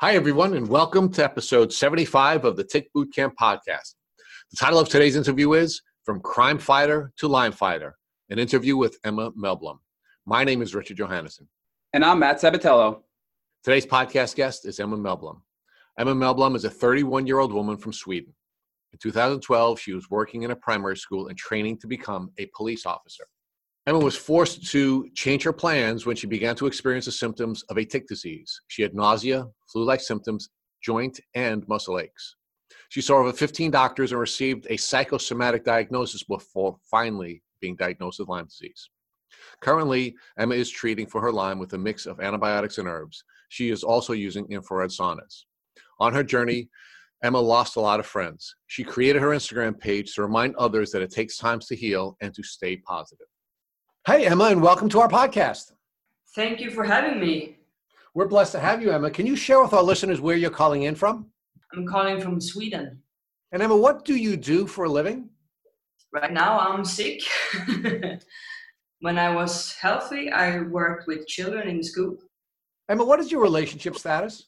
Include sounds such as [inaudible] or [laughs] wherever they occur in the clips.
Hi, everyone, and welcome to episode 75 of the Tick Boot Camp podcast. The title of today's interview is From Crime Fighter to Lyme Fighter, an interview with Emma Melblum. My name is Richard Johannesson. And I'm Matt Sabatello. Today's podcast guest is Emma Melblum. Emma Melblum is a 31 year old woman from Sweden. In 2012, she was working in a primary school and training to become a police officer. Emma was forced to change her plans when she began to experience the symptoms of a tick disease. She had nausea, flu like symptoms, joint and muscle aches. She saw over 15 doctors and received a psychosomatic diagnosis before finally being diagnosed with Lyme disease. Currently, Emma is treating for her Lyme with a mix of antibiotics and herbs. She is also using infrared saunas. On her journey, Emma lost a lot of friends. She created her Instagram page to remind others that it takes time to heal and to stay positive. Hey, Emma, and welcome to our podcast. Thank you for having me. We're blessed to have you, Emma. Can you share with our listeners where you're calling in from? I'm calling from Sweden. And Emma, what do you do for a living? Right now, I'm sick. [laughs] when I was healthy, I worked with children in school. Emma, what is your relationship status?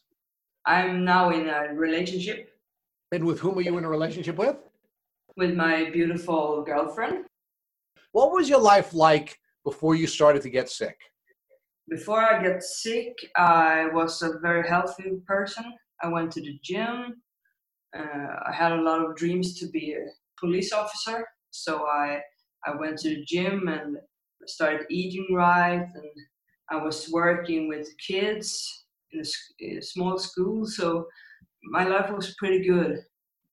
I'm now in a relationship. And with whom are you in a relationship with? With my beautiful girlfriend. What was your life like before you started to get sick? Before I get sick, I was a very healthy person. I went to the gym. Uh, I had a lot of dreams to be a police officer, so I I went to the gym and started eating right, and I was working with kids in a, in a small school. So my life was pretty good.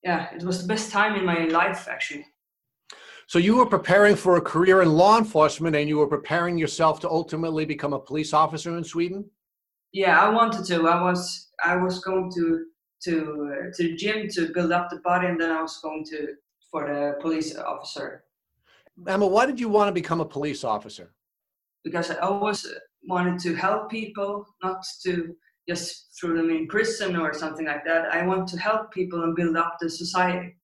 Yeah, it was the best time in my life actually. So you were preparing for a career in law enforcement and you were preparing yourself to ultimately become a police officer in Sweden? Yeah, I wanted to. I was I was going to to uh, to the gym to build up the body and then I was going to for the police officer. Emma, why did you want to become a police officer? Because I always wanted to help people, not to just throw them in prison or something like that. I want to help people and build up the society.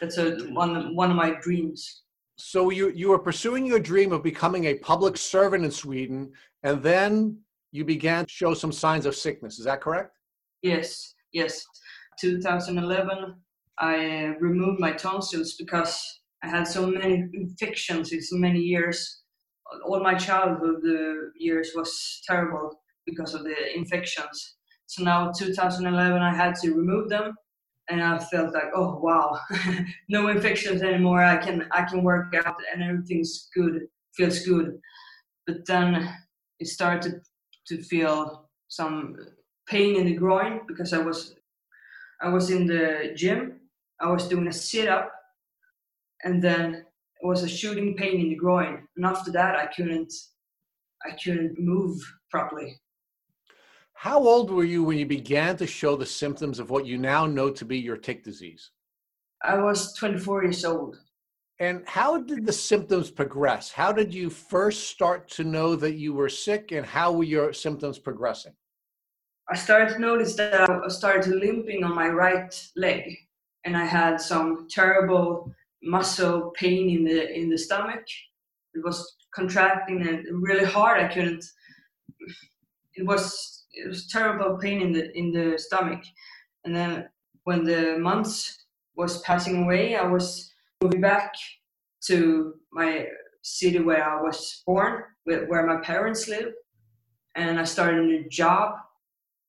That's a, one one of my dreams so you you were pursuing your dream of becoming a public servant in Sweden, and then you began to show some signs of sickness. Is that correct? Yes, yes. 2011, I removed my tonsils because I had so many infections in so many years. All my childhood uh, years was terrible because of the infections. So now, 2011, I had to remove them and I felt like, oh wow, [laughs] no infections anymore. I can I can work out and everything's good, feels good. But then it started to feel some pain in the groin because I was I was in the gym. I was doing a sit up, and then it was a shooting pain in the groin. And after that, I couldn't I couldn't move properly. How old were you when you began to show the symptoms of what you now know to be your tick disease? I was 24 years old. And how did the symptoms progress? How did you first start to know that you were sick, and how were your symptoms progressing? I started to notice that I started limping on my right leg, and I had some terrible muscle pain in the in the stomach. It was contracting and really hard. I couldn't. It was it was terrible pain in the in the stomach. And then when the months was passing away i was moving back to my city where i was born where my parents live. And i started a new job.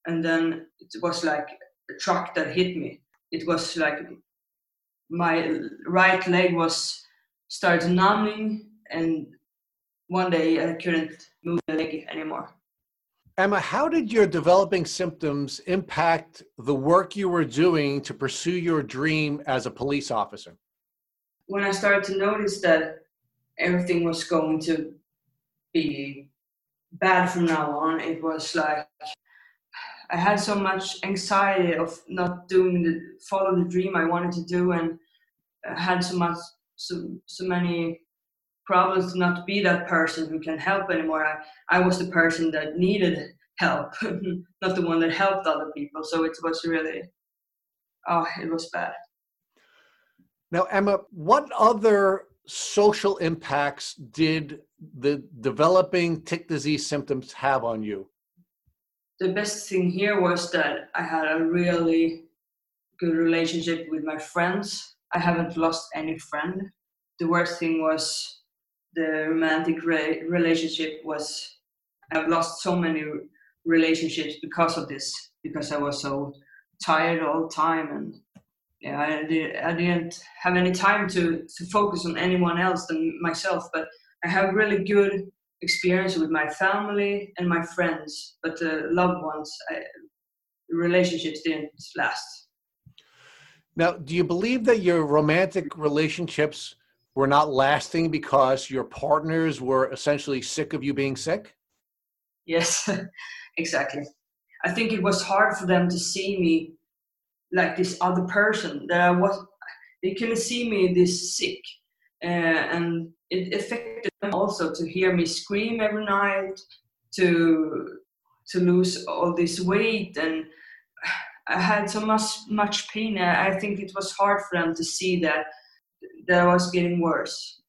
And then it was like a truck that hit me. It was like my right leg was started numbing. And one day i couldn't move the leg anymore Emma, how did your developing symptoms impact the work you were doing to pursue your dream as a police officer? When I started to notice that everything was going to be bad from now on, it was like I had so much anxiety of not doing the follow the dream I wanted to do, and had so much so so many problems to not be that person who can help anymore. I, I was the person that needed help, [laughs] not the one that helped other people. So it was really, oh, it was bad. Now, Emma, what other social impacts did the developing tick disease symptoms have on you? the best thing here was that I had a really good relationship with my friends. I haven't lost any friend. The worst thing was the romantic re- relationship was I've lost so many relationships because of this because I was so tired all the time and yeah, I, did, I didn't have any time to, to focus on anyone else than myself. But I have really good experience with my family and my friends, but the loved ones, I, relationships didn't last. Now, do you believe that your romantic relationships were not lasting because your partners were essentially sick of you being sick? Yes, [laughs] exactly. I think it was hard for them to see me like this other person that I was. They couldn't see me this sick, uh, and it affected them also to hear me scream every night, to to lose all this weight, and [sighs] I had so much much pain. I think it was hard for them to see that that was getting worse.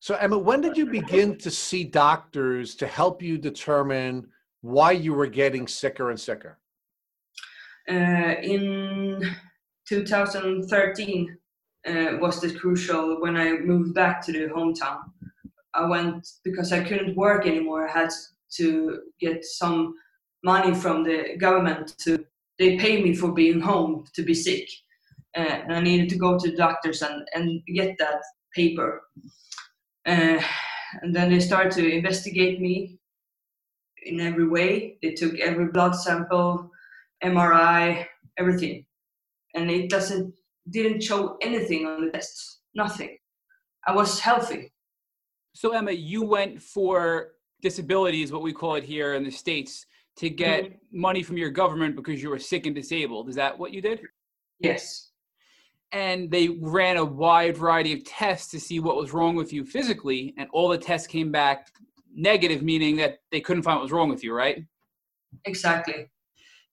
So Emma, when did you begin to see doctors to help you determine why you were getting sicker and sicker? Uh, in 2013 uh, was the crucial when I moved back to the hometown. I went because I couldn't work anymore. I had to get some money from the government to they pay me for being home to be sick. Uh, and I needed to go to the doctors and, and get that paper. Uh, and then they started to investigate me in every way. They took every blood sample, MRI, everything, and it doesn't didn't show anything on the tests. Nothing. I was healthy. So Emma, you went for disability, is what we call it here in the states, to get mm-hmm. money from your government because you were sick and disabled. Is that what you did? Yes. And they ran a wide variety of tests to see what was wrong with you physically, and all the tests came back negative, meaning that they couldn't find what was wrong with you, right? Exactly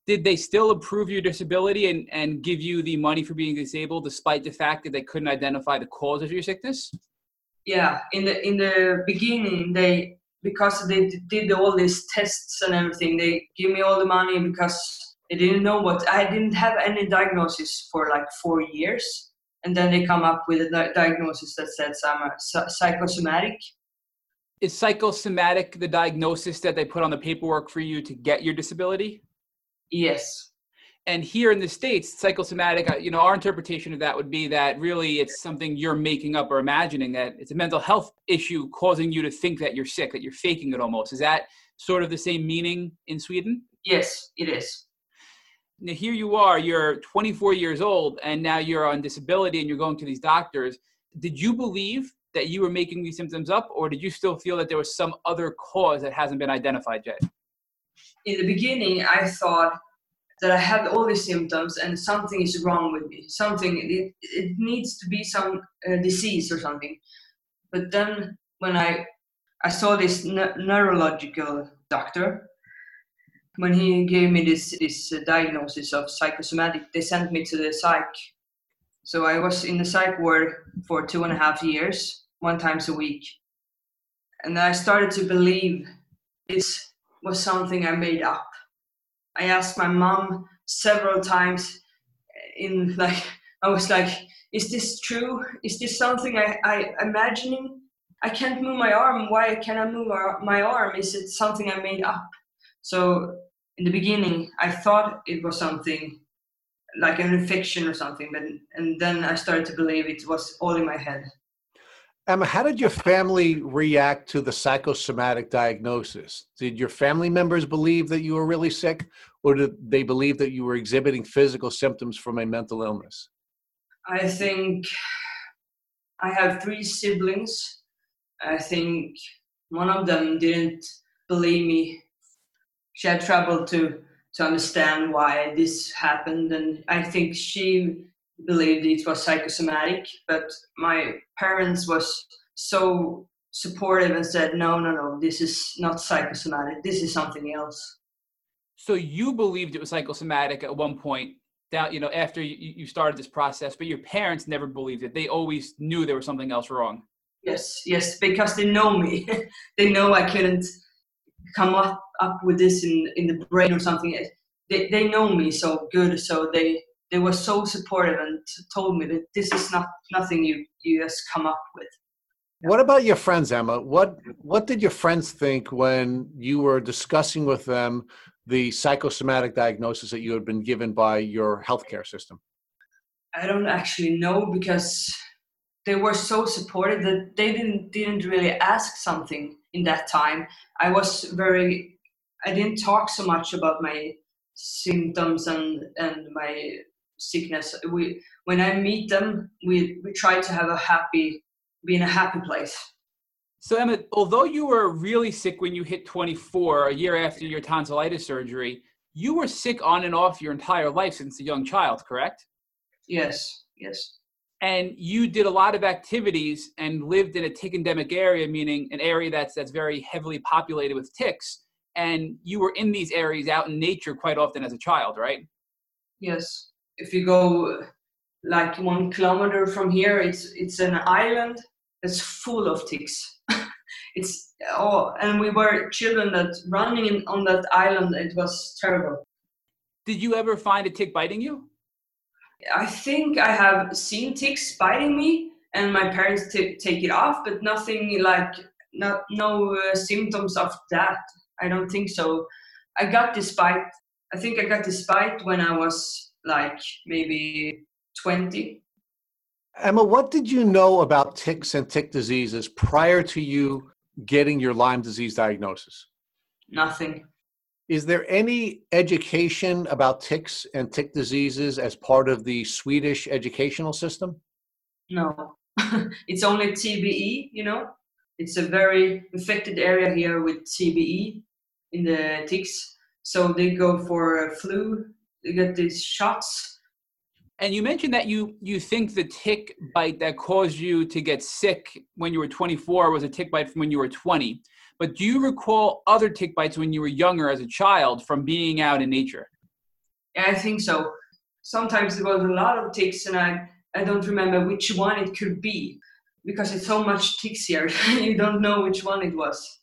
did they still approve your disability and, and give you the money for being disabled despite the fact that they couldn't identify the cause of your sickness yeah in the in the beginning they because they did all these tests and everything they give me all the money because they didn't know what i didn't have any diagnosis for like four years and then they come up with a diagnosis that says i'm a psychosomatic is psychosomatic the diagnosis that they put on the paperwork for you to get your disability Yes. And here in the States, psychosomatic, uh, you know, our interpretation of that would be that really it's something you're making up or imagining that it's a mental health issue causing you to think that you're sick, that you're faking it almost. Is that sort of the same meaning in Sweden? Yes, it is. Now, here you are, you're 24 years old, and now you're on disability and you're going to these doctors. Did you believe that you were making these symptoms up, or did you still feel that there was some other cause that hasn't been identified yet? in the beginning, I thought that I had all these symptoms and something is wrong with me. Something it, it needs to be some uh, disease or something. But then when I I saw this ne- neurological doctor, when he gave me this this uh, diagnosis of psychosomatic, they sent me to the psych. So I was in the psych ward for two and a half years, one times a week, and I started to believe it's was something I made up. I asked my mom several times in like I was like, is this true? Is this something I, I imagining? I can't move my arm. Why can't I move my arm? Is it something I made up? So in the beginning, I thought it was something like an infection or something, but and then I started to believe it was all in my head. Emma, how did your family react to the psychosomatic diagnosis? Did your family members believe that you were really sick, or did they believe that you were exhibiting physical symptoms from a mental illness? I think I have three siblings. I think one of them didn't believe me. She had trouble to to understand why this happened, and I think she believed it was psychosomatic, but my parents was so supportive and said, no, no, no, this is not psychosomatic. This is something else. So you believed it was psychosomatic at one point down, you know, after you, you started this process, but your parents never believed it. They always knew there was something else wrong. Yes, yes, because they know me. [laughs] they know I couldn't come up, up with this in, in the brain or something. They, they know me so good, so they they were so supportive and told me that this is not nothing you you just come up with. What about your friends, Emma? What what did your friends think when you were discussing with them the psychosomatic diagnosis that you had been given by your healthcare system? I don't actually know because they were so supportive that they didn't didn't really ask something in that time. I was very I didn't talk so much about my symptoms and and my sickness. We when I meet them, we we try to have a happy be in a happy place. So Emma, although you were really sick when you hit 24, a year after your tonsillitis surgery, you were sick on and off your entire life since a young child, correct? Yes, yes. And you did a lot of activities and lived in a tick endemic area, meaning an area that's that's very heavily populated with ticks. And you were in these areas out in nature quite often as a child, right? Yes. If you go like one kilometer from here, it's it's an island that's full of ticks. [laughs] it's oh, and we were children that running in, on that island. It was terrible. Did you ever find a tick biting you? I think I have seen ticks biting me, and my parents t- take it off, but nothing like not no uh, symptoms of that. I don't think so. I got this bite. I think I got this bite when I was like maybe 20. Emma, what did you know about ticks and tick diseases prior to you getting your Lyme disease diagnosis? Nothing. Is there any education about ticks and tick diseases as part of the Swedish educational system? No. [laughs] it's only TBE, you know? It's a very infected area here with TBE in the ticks. So they go for flu, they get these shots. And you mentioned that you you think the tick bite that caused you to get sick when you were 24 was a tick bite from when you were 20. But do you recall other tick bites when you were younger as a child from being out in nature? Yeah, I think so. Sometimes there was a lot of ticks, and I, I don't remember which one it could be because it's so much ticks [laughs] here. you don't know which one it was.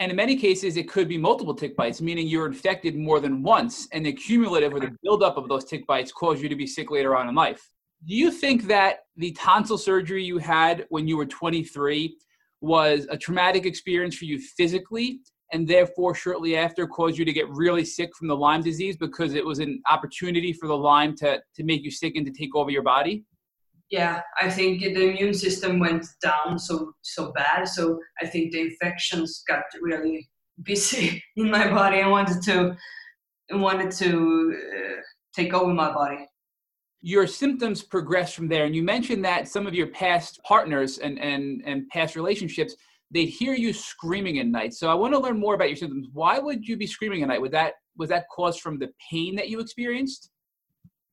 And in many cases, it could be multiple tick bites, meaning you're infected more than once, and the cumulative or the buildup of those tick bites cause you to be sick later on in life. Do you think that the tonsil surgery you had when you were 23 was a traumatic experience for you physically and therefore shortly after caused you to get really sick from the Lyme disease because it was an opportunity for the Lyme to, to make you sick and to take over your body? Yeah, I think the immune system went down so so bad. So I think the infections got really busy [laughs] in my body. I wanted to wanted to uh, take over my body your symptoms progress from there. And you mentioned that some of your past partners and, and, and past relationships, they'd hear you screaming at night. So I want to learn more about your symptoms. Why would you be screaming at night? Would that was that caused from the pain that you experienced?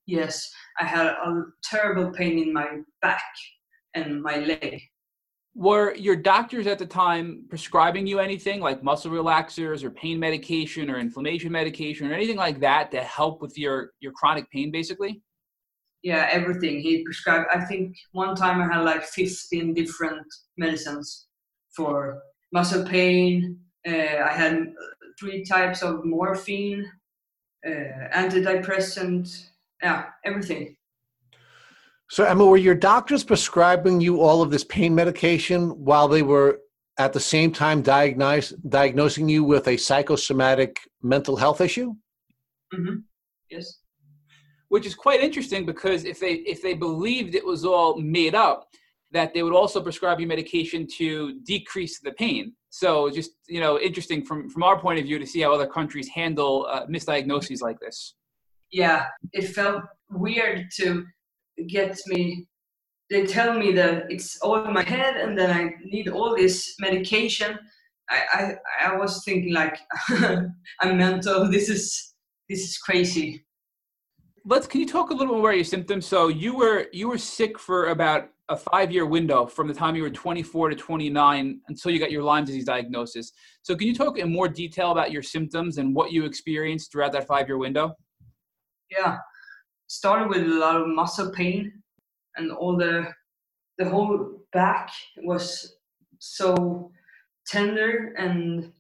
Yes, I had a terrible pain in my back and my leg. Were your doctors at the time prescribing you anything like muscle relaxers or pain medication or inflammation medication or anything like that to help with your, your chronic pain basically? Yeah, everything he prescribed. I think one time I had like 15 different medicines for muscle pain. Uh, I had three types of morphine, uh, antidepressant, yeah, everything. So, Emma, were your doctors prescribing you all of this pain medication while they were at the same time diagnose, diagnosing you with a psychosomatic mental health issue? Mm-hmm. Yes which is quite interesting because if they if they believed it was all made up that they would also prescribe you medication to decrease the pain. So just you know interesting from from our point of view to see how other countries handle uh, misdiagnoses like this. Yeah it felt weird to get me they tell me that it's all in my head and then i need all this medication. I i, I was thinking like [laughs] i'm mental this is this is crazy let's can you talk a little more about your symptoms? So you were you were sick for about a five year window from the time you were 24 to 29 until you got your lyme disease diagnosis. So can you talk in more detail about your symptoms and what you experienced throughout that five year window? Yeah. Started with a lot of muscle pain and all the the whole back was so tender and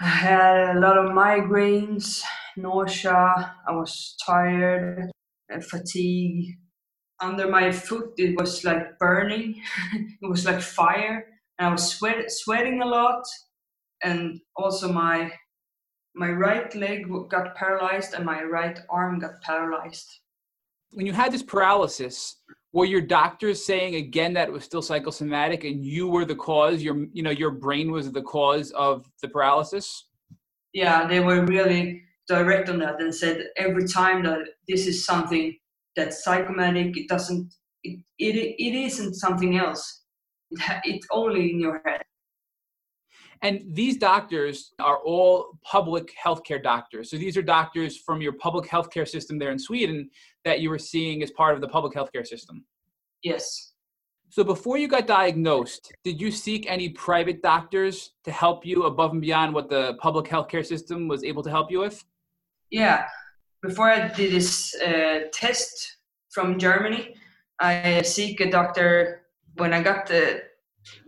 I had a lot of migraines, nausea, I was tired, and fatigue. Under my foot, it was like burning, [laughs] it was like fire, and I was sweat, sweating a lot. And also, my my right leg got paralyzed and my right arm got paralyzed. When you had this paralysis, were your doctors saying again that it was still psychosomatic and you were the cause your you know your brain was the cause of the paralysis yeah they were really direct on that and said every time that this is something that's psychomatic it doesn't it, it, it isn't something else it ha- it's only in your head and these doctors are all public healthcare doctors. So these are doctors from your public healthcare system there in Sweden that you were seeing as part of the public healthcare system. Yes. So before you got diagnosed, did you seek any private doctors to help you above and beyond what the public healthcare system was able to help you with? Yeah. Before I did this uh, test from Germany, I seek a doctor. When I got the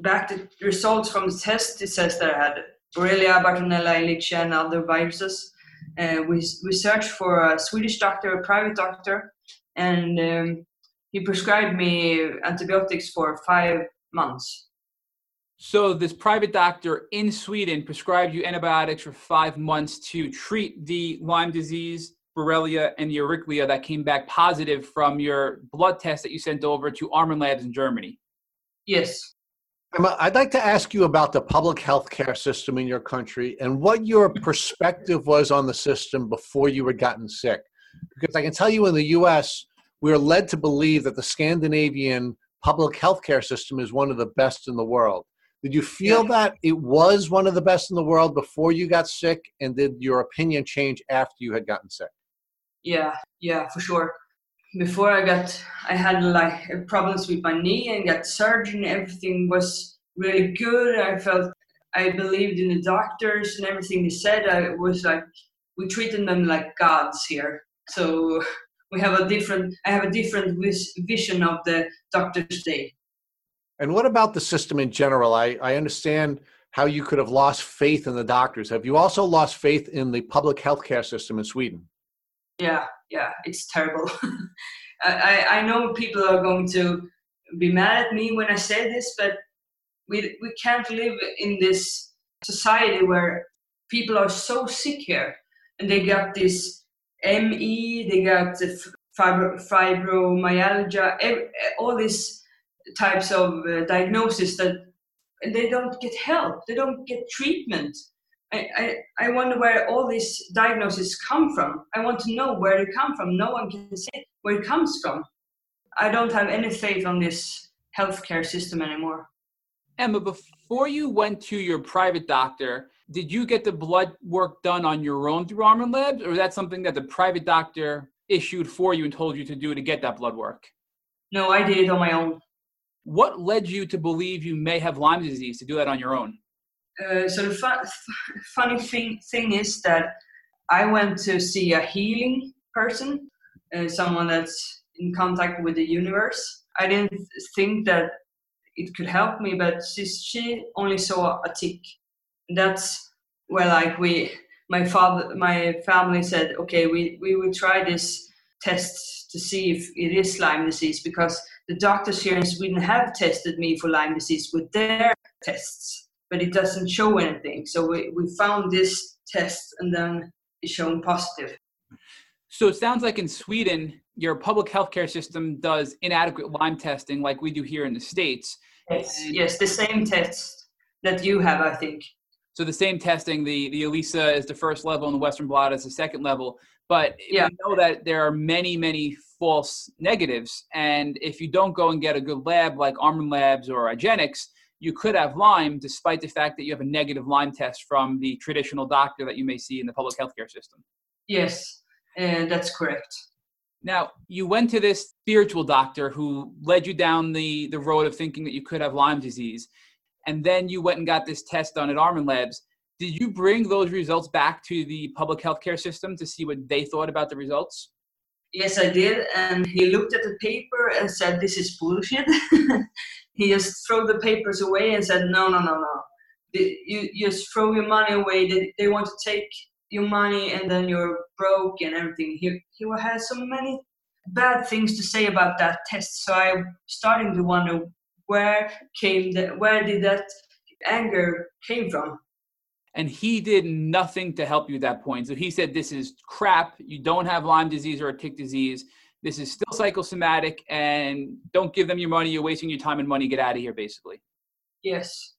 back the results from the test, it says that I had Borrelia, Bartonella, Ehrlichia, and other viruses. Uh, we, we searched for a Swedish doctor, a private doctor, and um, he prescribed me antibiotics for five months. So, this private doctor in Sweden prescribed you antibiotics for five months to treat the Lyme disease, Borrelia, and the Ehrlichia that came back positive from your blood test that you sent over to Armin Labs in Germany. Yes. I'd like to ask you about the public health care system in your country and what your [laughs] perspective was on the system before you had gotten sick. Because I can tell you in the US, we're led to believe that the Scandinavian public health care system is one of the best in the world. Did you feel yeah. that it was one of the best in the world before you got sick? And did your opinion change after you had gotten sick? Yeah, yeah, for sure. Before I got, I had like uh, problems with my knee and got surgery and everything was really good. I felt I believed in the doctors and everything they said. I was like, we treated them like gods here. So [laughs] we have a different i have a different vision of the doctor's day and what about the system in general? I, I understand how you could have lost faith in the doctors. Have you also lost faith in the public healthcare system in sweden? Yeah yeah it's terrible. [laughs] I, I know people are going to be mad at me when i say this but we, we can't live in this society where people are so sick here and they got this ME, they got fibro, fibromyalgia, all these types of uh, diagnosis that they don't get help, they don't get treatment. I, I, I wonder where all these diagnoses come from. I want to know where they come from. No one can say where it comes from. I don't have any faith on this healthcare system anymore. Emma, before you went to your private doctor, did you get the blood work done on your own through Armin Labs, or is that something that the private doctor issued for you and told you to do to get that blood work? No, I did it on my own. What led you to believe you may have Lyme disease to do that on your own? Uh, so the fu- funny thing, thing is that I went to see a healing person, uh, someone that's in contact with the universe. I didn't think that it could help me, but she, she only saw a tick that's where like we my father my family said okay we we will try this test to see if it is lyme disease because the doctors here in sweden have tested me for lyme disease with their tests but it doesn't show anything so we, we found this test and then it's shown positive so it sounds like in sweden your public healthcare system does inadequate lyme testing like we do here in the states yes yes the same test that you have i think so the same testing, the the ELISA is the first level and the Western blot is the second level. But yeah. we know that there are many, many false negatives. And if you don't go and get a good lab like Armin Labs or IGeneX, you could have Lyme despite the fact that you have a negative Lyme test from the traditional doctor that you may see in the public healthcare system. Yes, and that's correct. Now, you went to this spiritual doctor who led you down the, the road of thinking that you could have Lyme disease and then you went and got this test done at Armin Labs. Did you bring those results back to the public healthcare system to see what they thought about the results? Yes, I did. And he looked at the paper and said, This is bullshit. [laughs] he just threw the papers away and said, No, no, no, no. you, just throw your money away. They, they want to take your money and then you're broke and everything. He, he has so many bad things to say about that test. So I'm starting to wonder where came the, where did that anger came from? And he did nothing to help you at that point. So he said, This is crap. You don't have Lyme disease or a tick disease. This is still psychosomatic, and don't give them your money. You're wasting your time and money. Get out of here, basically. Yes.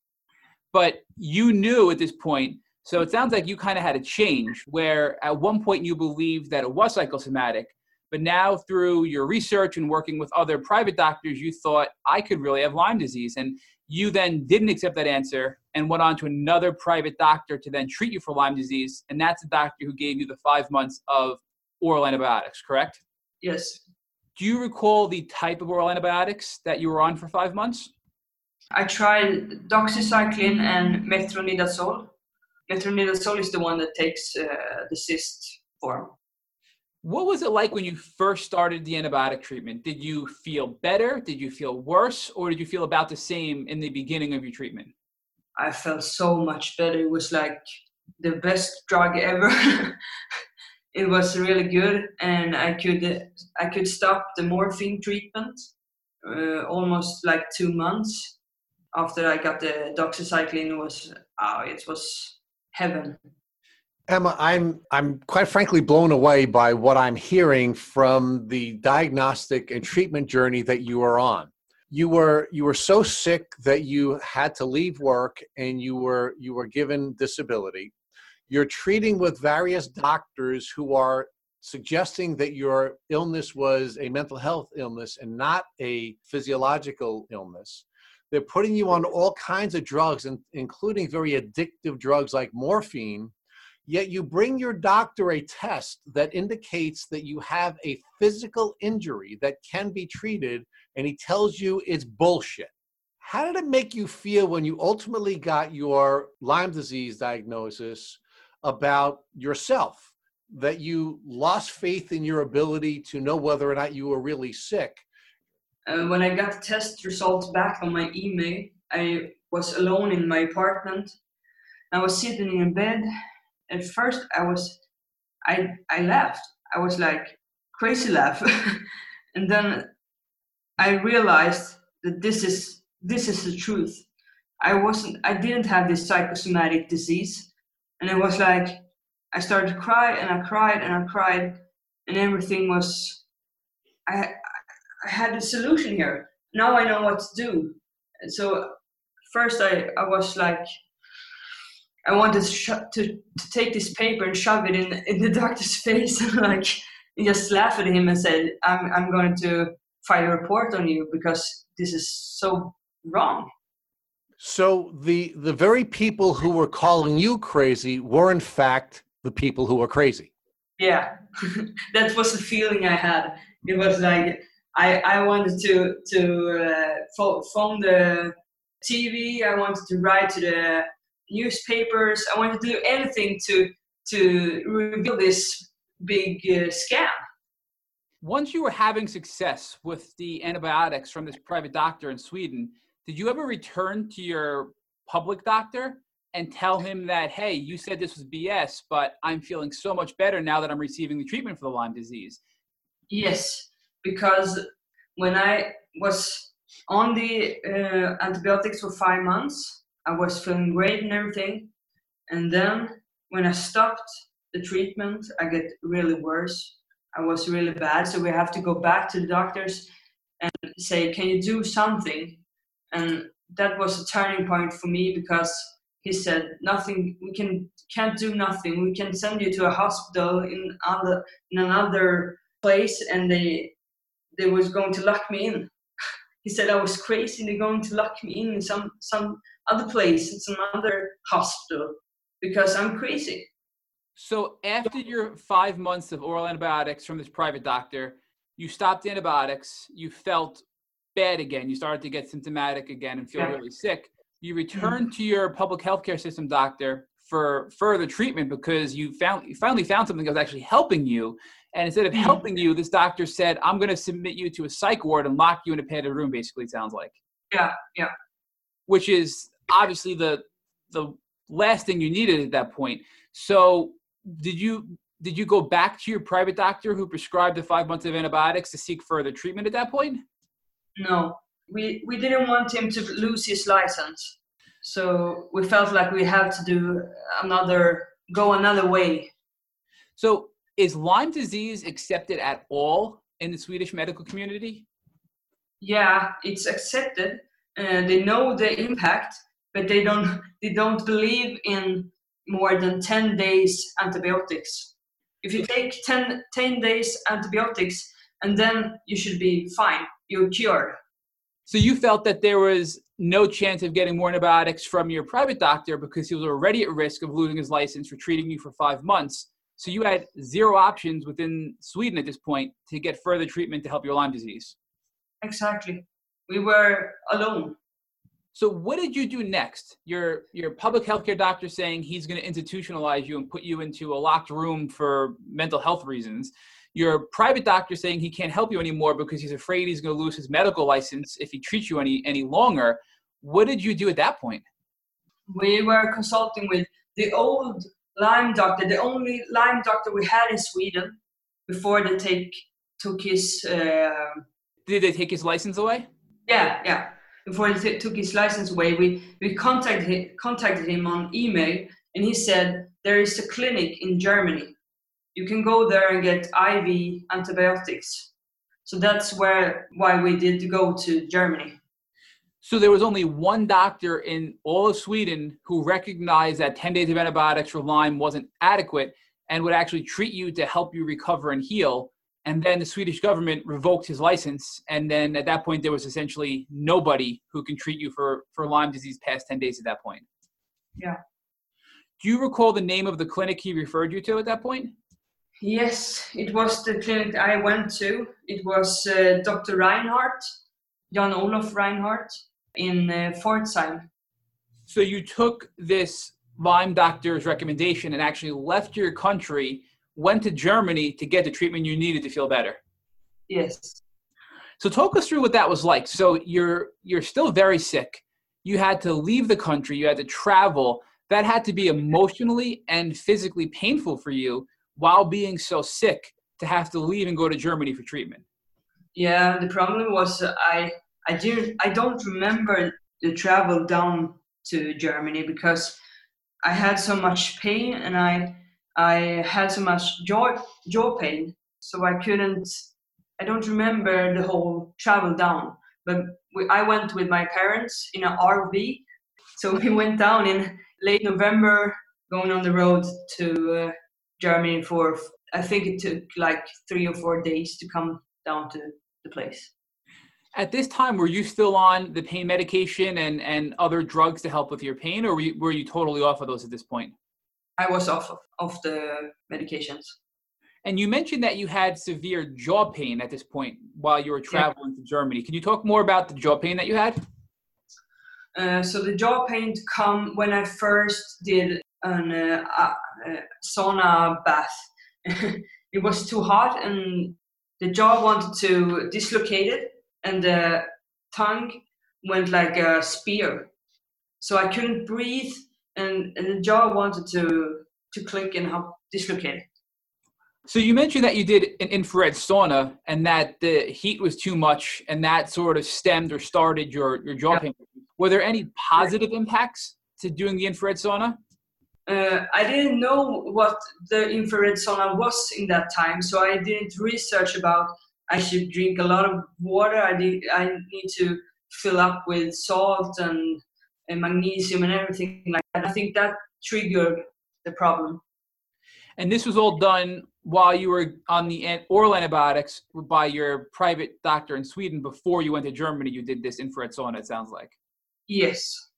But you knew at this point. So it sounds like you kind of had a change where at one point you believed that it was psychosomatic, but now through your research and working with other private doctors, you thought I could really have Lyme disease. And you then didn't accept that answer and went on to another private doctor to then treat you for Lyme disease. And that's the doctor who gave you the five months of oral antibiotics, correct? Yes. Do you recall the type of oral antibiotics that you were on for five months? I tried doxycycline and metronidazole. Metronidazole is the one that takes uh, the cyst form. What was it like when you first started the antibiotic treatment? Did you feel better? Did you feel worse? Or did you feel about the same in the beginning of your treatment? I felt so much better. It was like the best drug ever. [laughs] it was really good, and I could I could stop the morphine treatment uh, almost like two months after I got the doxycycline. Was oh, it was heaven. Emma, I'm I'm quite frankly blown away by what I'm hearing from the diagnostic and treatment journey that you are on. You were you were so sick that you had to leave work and you were you were given disability. You're treating with various doctors who are suggesting that your illness was a mental health illness and not a physiological illness. They're putting you on all kinds of drugs, including very addictive drugs like morphine, Yet you bring your doctor a test that indicates that you have a physical injury that can be treated, and he tells you it's bullshit. How did it make you feel when you ultimately got your Lyme disease diagnosis about yourself? That you lost faith in your ability to know whether or not you were really sick? Uh, when I got the test results back on my email, I was alone in my apartment. I was sitting in bed at first I was I I laughed. I was like crazy laugh. [laughs] and then I realized that this is this is the truth. I wasn't I didn't have this psychosomatic disease. And it was like I started to cry and I cried and I cried and everything was I I had a solution here. Now I know what to do. And so first I, I was like I wanted to, sh- to, to take this paper and shove it in in the [laughs] doctor's face and like just laugh at him and said, "I'm I'm going to file a report on you because this is so wrong." So the the very people who were calling you crazy were in fact the people who were crazy. Yeah, [laughs] that was the feeling I had. It was like I I wanted to to uh, phone the TV. I wanted to write to the newspapers. I wanted to do anything to to reveal this big uh, scam. Once you were having success with the antibiotics from this private doctor in Sweden, did you ever return to your public doctor and tell him that, hey, you said this was BS, but I'm feeling so much better now that I'm receiving the treatment for the Lyme disease? Yes, because when I was on the uh, antibiotics for five months, I was feeling great and everything. And then when I stopped the treatment, I get really worse. I was really bad. So we have to go back to the doctors and say, can you do something? And that was a turning point for me because he said, nothing, we can, can't do nothing. We can send you to a hospital in other, in another place and they, they was going to lock me in. [laughs] he said I was crazy. They're going to lock me in, some, some other place, it's another hospital because I'm crazy. So after your five months of oral antibiotics from this private doctor, you stopped antibiotics, you felt bad again, you started to get symptomatic again and feel yeah. really sick. You mm-hmm. returned to your public healthcare system doctor for further treatment because you found you finally found something that was actually helping you. And instead of mm-hmm. helping you, this doctor said, I'm going to submit you to a psych ward and lock you in a padded room, basically, it sounds like. Yeah, yeah. Which is obviously the the last thing you needed at that point. So did you did you go back to your private doctor who prescribed the five months of antibiotics to seek further treatment at that point? No, we we didn't want him to lose his license, so we felt like we had to do another go another way. So is Lyme disease accepted at all in the Swedish medical community? Yeah, it's accepted. Uh, they know the impact, but they don't they don't believe in more than 10 days antibiotics. If you take 10, 10 days antibiotics and then you should be fine, you're cured. So you felt that there was no chance of getting more antibiotics from your private doctor because he was already at risk of losing his license for treating you for five months. So you had zero options within Sweden at this point to get further treatment to help your Lyme disease. Exactly. We were alone. So what did you do next? Your your public healthcare doctor saying he's going to institutionalize you and put you into a locked room for mental health reasons. Your private doctor saying he can't help you anymore because he's afraid he's going to lose his medical license if he treats you any any longer. What did you do at that point? We were consulting with the old Lyme doctor, the only Lyme doctor we had in Sweden before they take took his. Uh, Did they take his license away? Yeah, yeah before he t- took his license away, we, we contacted him, contacted him on email and he said, There is a clinic in Germany. You can go there and get IV antibiotics. So that's where why we did go to Germany. So there was only one doctor in all of Sweden who recognized that 10 days of antibiotics for Lyme wasn't adequate and would actually treat you to help you recover and heal and then the Swedish government revoked his license, and then at that point there was essentially nobody who can treat you for for Lyme disease past ten days at that point. Yeah. Do you recall the name of the clinic he referred you to at that point? Yes, it was the clinic I went to. It was uh, Dr. Reinhardt, Jan Olof Reinhardt, in uh, Pforzheim. So you took this Lyme doctor's recommendation and actually left your country went to Germany to get the treatment you needed to feel better. Yes. So talk us through what that was like. So you're you're still very sick. You had to leave the country, you had to travel. That had to be emotionally and physically painful for you while being so sick to have to leave and go to Germany for treatment. Yeah, the problem was uh, I I didn't I don't remember the travel down to Germany because I had so much pain and I I had so much jaw jaw pain, so I couldn't. I don't remember the whole travel down, but we, I went with my parents in an RV. So we [laughs] went down in late November, going on the road to uh, Germany for. I think it took like three or four days to come down to the place. At this time, were you still on the pain medication and, and other drugs to help with your pain, or were you, were you totally off of those at this point? I was off of, of the medications. And you mentioned that you had severe jaw pain at this point while you were traveling yeah. to Germany. Can you talk more about the jaw pain that you had? Uh, so the jaw pain come when I first did an uh, uh, sauna bath. [laughs] it was too hot, and the jaw wanted to dislocate it, and the tongue went like a spear. So I couldn't breathe and, and the jaw wanted to to click and help dislocate. So you mentioned that you did an infrared sauna and that the heat was too much and that sort of stemmed or started your, your jaw yeah. pain. Were there any positive impacts to doing the infrared sauna? Uh, I didn't know what the infrared sauna was in that time, so I didn't research about I should drink a lot of water. I, did, I need to fill up with salt and and magnesium and everything like that. I think that triggered the problem. And this was all done while you were on the oral antibiotics by your private doctor in Sweden before you went to Germany. You did this infrared sauna. It sounds like. Yes.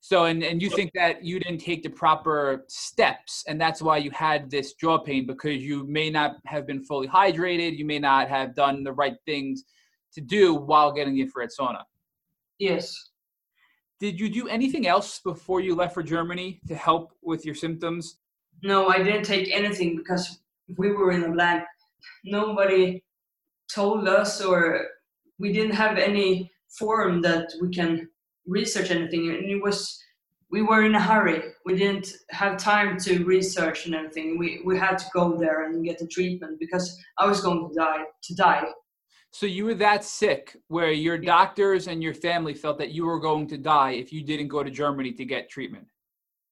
So, and, and you think that you didn't take the proper steps, and that's why you had this jaw pain because you may not have been fully hydrated, you may not have done the right things to do while getting the infrared sauna. Yes. Did you do anything else before you left for Germany to help with your symptoms? No, I didn't take anything because we were in the blank. Nobody told us, or we didn't have any forum that we can research anything. And it was we were in a hurry. We didn't have time to research and everything. We we had to go there and get the treatment because I was going to die to die. So you were that sick where your doctors and your family felt that you were going to die if you didn't go to Germany to get treatment.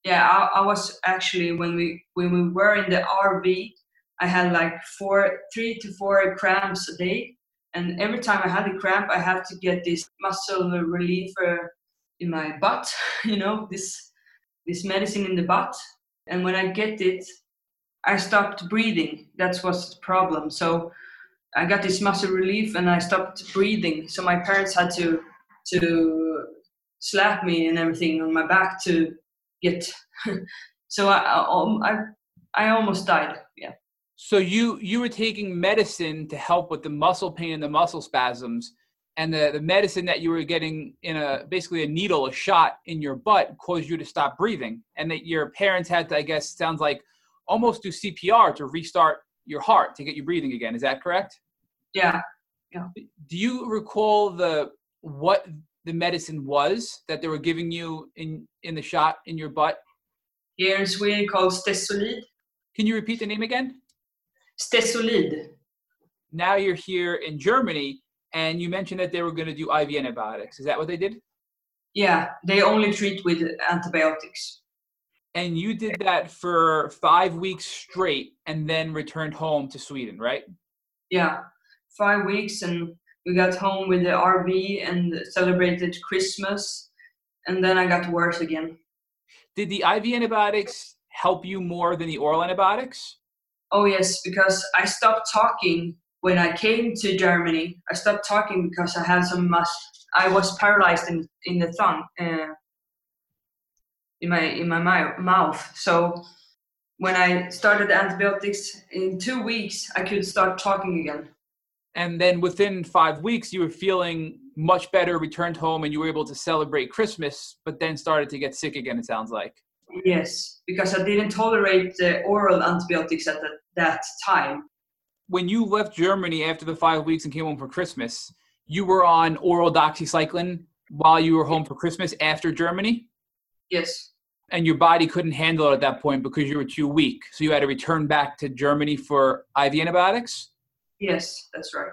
Yeah, I, I was actually when we when we were in the RV, I had like four, three to four cramps a day, and every time I had a cramp, I had to get this muscle reliever in my butt, [laughs] you know, this this medicine in the butt. And when I get it, I stopped breathing. That's what's the problem. So I got this muscle relief and I stopped breathing. So my parents had to to slap me and everything on my back to get. [laughs] so I, um, I I almost died. Yeah. So you you were taking medicine to help with the muscle pain and the muscle spasms, and the, the medicine that you were getting in a basically a needle, a shot in your butt, caused you to stop breathing, and that your parents had to, I guess, sounds like almost do CPR to restart your heart to get you breathing again. Is that correct? Yeah. Yeah. Do you recall the what the medicine was that they were giving you in in the shot in your butt? Here in Sweden, called Stesolid. Can you repeat the name again? Stesolid. Now you're here in Germany and you mentioned that they were going to do IV antibiotics. Is that what they did? Yeah, they only treat with antibiotics. And you did that for five weeks straight and then returned home to Sweden, right? Yeah, five weeks. And we got home with the RV and celebrated Christmas. And then I got worse again. Did the IV antibiotics help you more than the oral antibiotics? Oh, yes, because I stopped talking when I came to Germany, I stopped talking because I had some mus. I was paralyzed in in the tongue, uh, in my in my mouth. So when I started antibiotics in two weeks, I could start talking again. And then within five weeks, you were feeling much better, returned home, and you were able to celebrate Christmas, but then started to get sick again, it sounds like. Yes, because I didn't tolerate the oral antibiotics at the, that time when you left Germany after the five weeks and came home for Christmas, you were on oral doxycycline while you were home for Christmas after Germany? Yes. And your body couldn't handle it at that point because you were too weak. So you had to return back to Germany for IV antibiotics? Yes, that's right.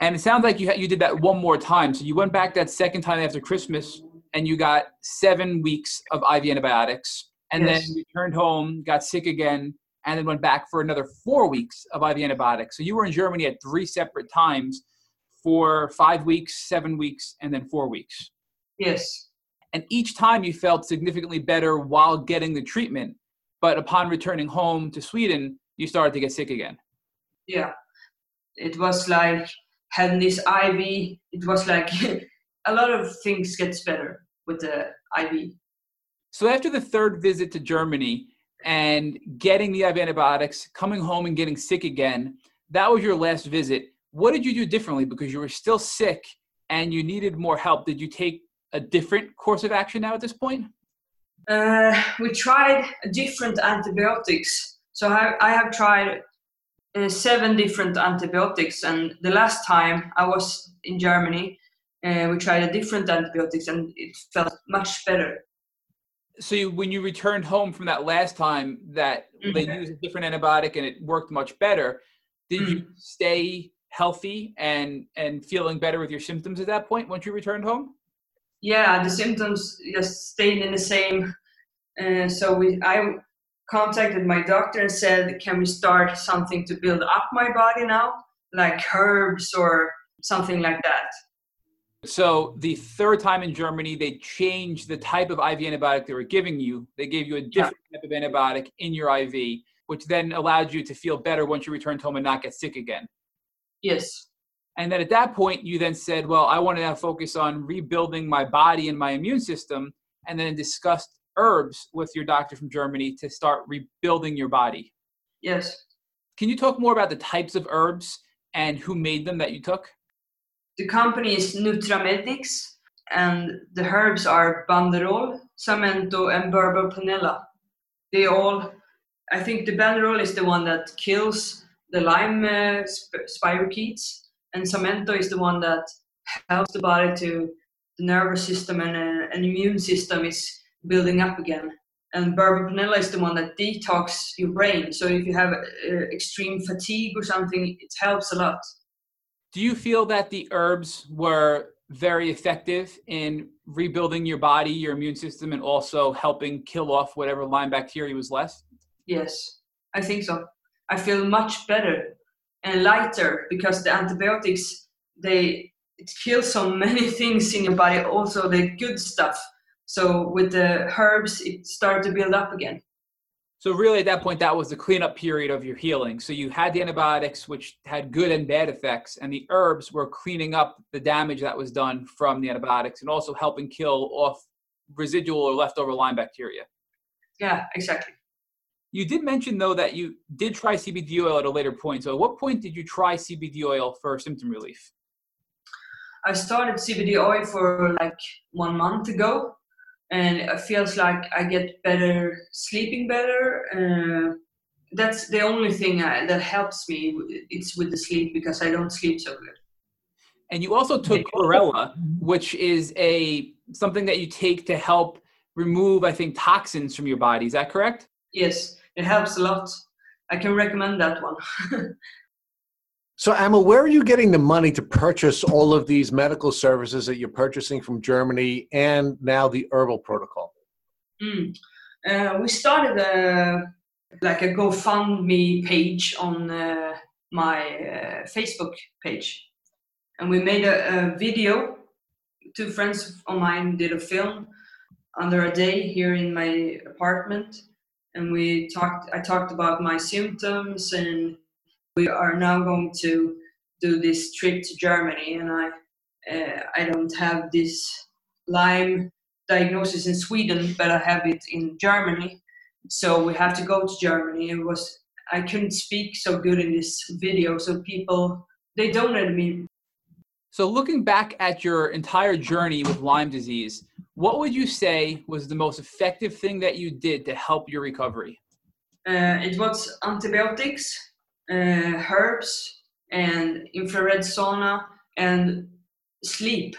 And it sounds like you, you did that one more time. So you went back that second time after Christmas and you got seven weeks of IV antibiotics. And yes. then returned home, got sick again, and then went back for another four weeks of IV antibiotics. So you were in Germany at three separate times for five weeks, seven weeks, and then four weeks. Yes. And each time you felt significantly better while getting the treatment. But upon returning home to Sweden, you started to get sick again. Yeah. It was like having this IV, it was like [laughs] a lot of things gets better with the IV. So after the third visit to Germany, and getting the IV antibiotics, coming home and getting sick again. That was your last visit. What did you do differently because you were still sick and you needed more help? Did you take a different course of action now at this point? Uh, we tried different antibiotics. So I, I have tried uh, seven different antibiotics, and the last time I was in Germany, uh, we tried a different antibiotics, and it felt much better so you, when you returned home from that last time that mm-hmm. they used a different antibiotic and it worked much better did mm-hmm. you stay healthy and and feeling better with your symptoms at that point once you returned home yeah the symptoms just stayed in the same uh, so we i contacted my doctor and said can we start something to build up my body now like herbs or something like that so the third time in Germany, they changed the type of IV antibiotic they were giving you. They gave you a different yeah. type of antibiotic in your IV, which then allowed you to feel better once you returned home and not get sick again. Yes. And then at that point, you then said, well, I want to now focus on rebuilding my body and my immune system, and then discussed herbs with your doctor from Germany to start rebuilding your body. Yes. Can you talk more about the types of herbs and who made them that you took? The company is Nutramedix, and the herbs are Banderol, Samento, and Burbur-Pinella. They all, I think the Banderol is the one that kills the Lyme uh, spirochetes, and Samento is the one that helps the body to the nervous system and uh, an immune system is building up again. And Burbur-Pinella is the one that detox your brain. So if you have uh, extreme fatigue or something, it helps a lot. Do you feel that the herbs were very effective in rebuilding your body, your immune system, and also helping kill off whatever Lyme bacteria was left? Yes, I think so. I feel much better and lighter because the antibiotics they it kills so many [laughs] things in your body, also the good stuff. So with the herbs, it started to build up again. So really, at that point, that was the cleanup period of your healing. So you had the antibiotics, which had good and bad effects, and the herbs were cleaning up the damage that was done from the antibiotics, and also helping kill off residual or leftover Lyme bacteria. Yeah, exactly. You did mention though that you did try CBD oil at a later point. So at what point did you try CBD oil for symptom relief? I started CBD oil for like one month ago, and it feels like I get better, sleeping better. Uh, that's the only thing I, that helps me. It's with the sleep because I don't sleep so good. And you also took chlorella, which is a something that you take to help remove, I think, toxins from your body. Is that correct? Yes, it helps a lot. I can recommend that one. [laughs] so, Emma, where are you getting the money to purchase all of these medical services that you're purchasing from Germany and now the herbal protocol? Mm. Uh, we started a like a GoFundMe page on uh, my uh, Facebook page, and we made a, a video. Two friends of mine did a film under a day here in my apartment and we talked i talked about my symptoms and we are now going to do this trip to germany and i uh, i don't have this lyme diagnosis in sweden but i have it in germany. So we have to go to germany. It was i couldn't speak so good in this video so people they donated me so looking back at your entire journey with lyme disease what would you say was the most effective thing that you did to help your recovery? Uh, it was antibiotics, uh, herbs, and infrared sauna, and sleep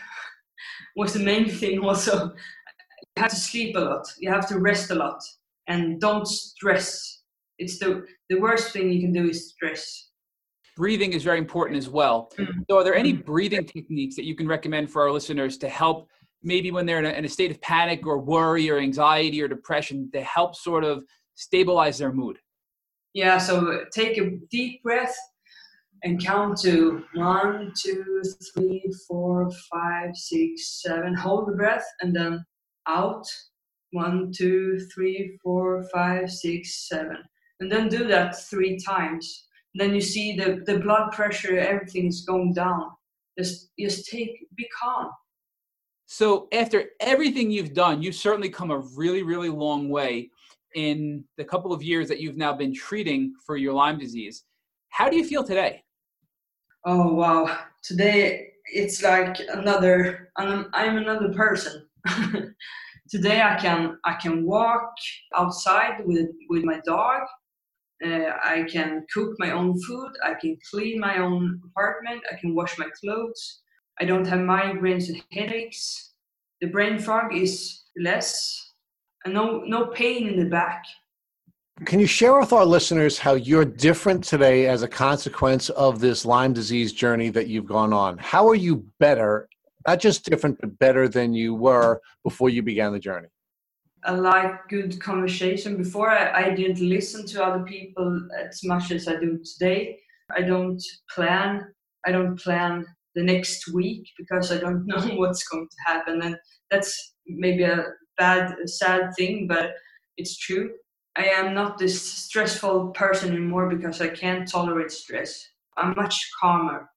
[laughs] was the main thing. Also, you have to sleep a lot. You have to rest a lot, and don't stress. It's the the worst thing you can do is stress. Breathing is very important as well. Mm-hmm. So, are there any breathing techniques that you can recommend for our listeners to help maybe when they're in a, in a state of panic or worry or anxiety or depression to help sort of stabilize their mood? Yeah, so take a deep breath and count to one, two, three, four, five, six, seven. Hold the breath and then out. One, two, three, four, five, six, seven. And then do that three times. Then you see the, the blood pressure, everything's going down. Just just take be calm. So after everything you've done, you've certainly come a really, really long way in the couple of years that you've now been treating for your Lyme disease. How do you feel today? Oh wow! Today it's like another. I'm, I'm another person. [laughs] today I can I can walk outside with with my dog. Uh, I can cook my own food. I can clean my own apartment. I can wash my clothes. I don't have migraines and headaches. The brain fog is less, and no no pain in the back. Can you share with our listeners how you're different today as a consequence of this Lyme disease journey that you've gone on? How are you better, not just different, but better than you were before you began the journey? I like good conversation. Before I, I didn't listen to other people as much as I do today. I don't plan. I don't plan the next week because I don't [laughs] know what's going to happen. And that's maybe a bad, sad thing, but it's true. I am not this stressful person anymore because I can't tolerate stress. I'm much calmer.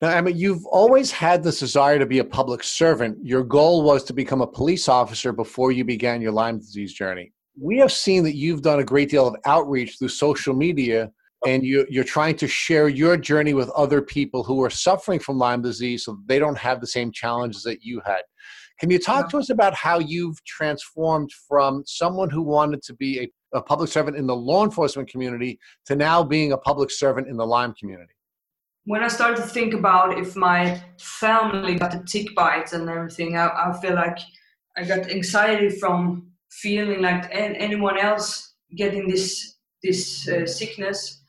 Now, I mean, you've always had this desire to be a public servant. Your goal was to become a police officer before you began your Lyme disease journey. We have seen that you've done a great deal of outreach through social media and you, you're trying to share your journey with other people who are suffering from Lyme disease so they don't have the same challenges that you had. Can you talk to us about how you've transformed from someone who wanted to be a, a public servant in the law enforcement community to now being a public servant in the Lyme community? When I started to think about if my family got a tick bite and everything, I, I feel like I got anxiety from feeling like anyone else getting this this uh, sickness,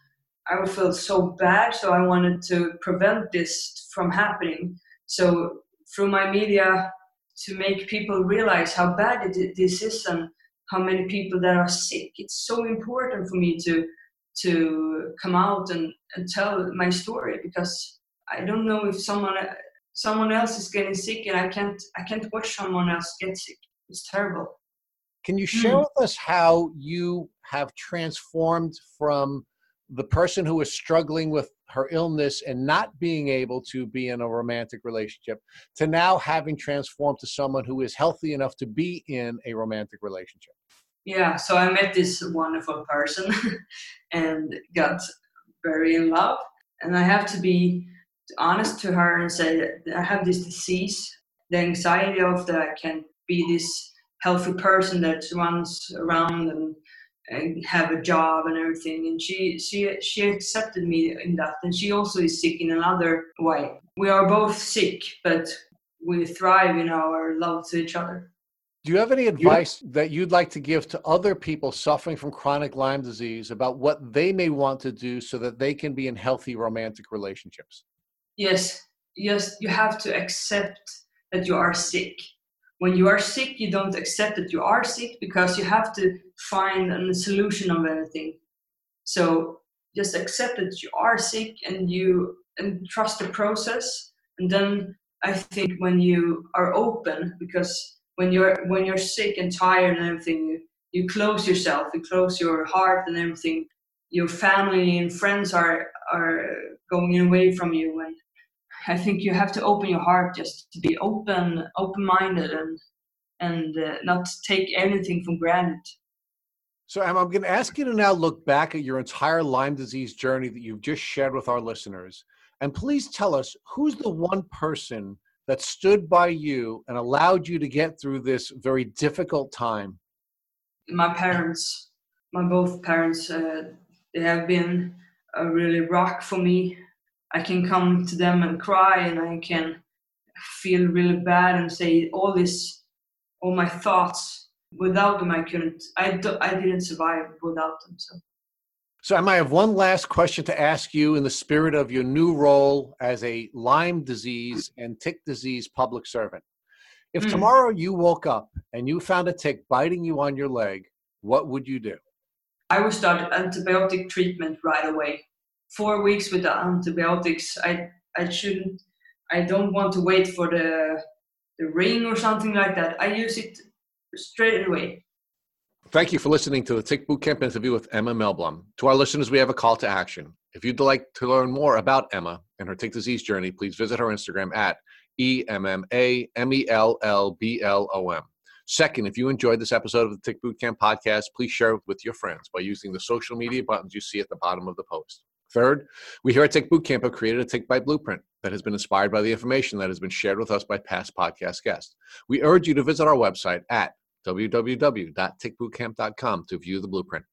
I would feel so bad. So I wanted to prevent this from happening. So through my media, to make people realize how bad it, this is and how many people that are sick. It's so important for me to to come out and, and tell my story because I don't know if someone someone else is getting sick and I can't I can't watch someone else get sick. It's terrible. Can you share mm. with us how you have transformed from the person who is struggling with her illness and not being able to be in a romantic relationship to now having transformed to someone who is healthy enough to be in a romantic relationship? Yeah, so I met this wonderful person [laughs] and got very in love. And I have to be honest to her and say I have this disease, the anxiety of that I can be this healthy person that runs around and, and have a job and everything. And she she she accepted me in that. And she also is sick in another way. We are both sick, but we thrive in our love to each other. Do you have any advice that you'd like to give to other people suffering from chronic Lyme disease about what they may want to do so that they can be in healthy romantic relationships? Yes, yes, you have to accept that you are sick. When you are sick, you don't accept that you are sick because you have to find a solution of anything. So just accept that you are sick and you and trust the process. And then I think when you are open, because when you're when you're sick and tired and everything, you, you close yourself, you close your heart and everything. Your family and friends are are going away from you, and I think you have to open your heart just to be open, open-minded, and and uh, not take anything for granted. So, Emma, I'm going to ask you to now look back at your entire Lyme disease journey that you've just shared with our listeners, and please tell us who's the one person that stood by you and allowed you to get through this very difficult time? My parents, my both parents, uh, they have been a really rock for me. I can come to them and cry, and I can feel really bad and say all this, all my thoughts. Without them, I couldn't. I, I didn't survive without them. So. So, I might have one last question to ask you in the spirit of your new role as a Lyme disease and tick disease public servant. If mm. tomorrow you woke up and you found a tick biting you on your leg, what would you do? I would start antibiotic treatment right away. Four weeks with the antibiotics. I I shouldn't. I don't want to wait for the the ring or something like that. I use it straight away. Thank you for listening to the Tick Bootcamp interview with Emma Mellblom. To our listeners, we have a call to action. If you'd like to learn more about Emma and her tick disease journey, please visit her Instagram at E M M A M E L L B L O M. Second, if you enjoyed this episode of the Tick Bootcamp podcast, please share it with your friends by using the social media buttons you see at the bottom of the post. Third, we here at Tick Bootcamp have created a Tick Bite blueprint that has been inspired by the information that has been shared with us by past podcast guests. We urge you to visit our website at www.tickbootcamp.com to view the blueprint.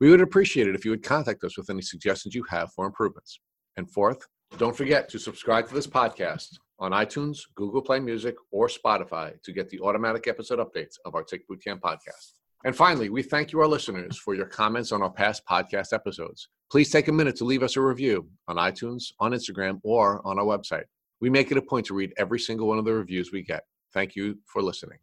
We would appreciate it if you would contact us with any suggestions you have for improvements. And fourth, don't forget to subscribe to this podcast on iTunes, Google Play Music, or Spotify to get the automatic episode updates of our Tick Bootcamp podcast. And finally, we thank you, our listeners, for your comments on our past podcast episodes. Please take a minute to leave us a review on iTunes, on Instagram, or on our website. We make it a point to read every single one of the reviews we get. Thank you for listening.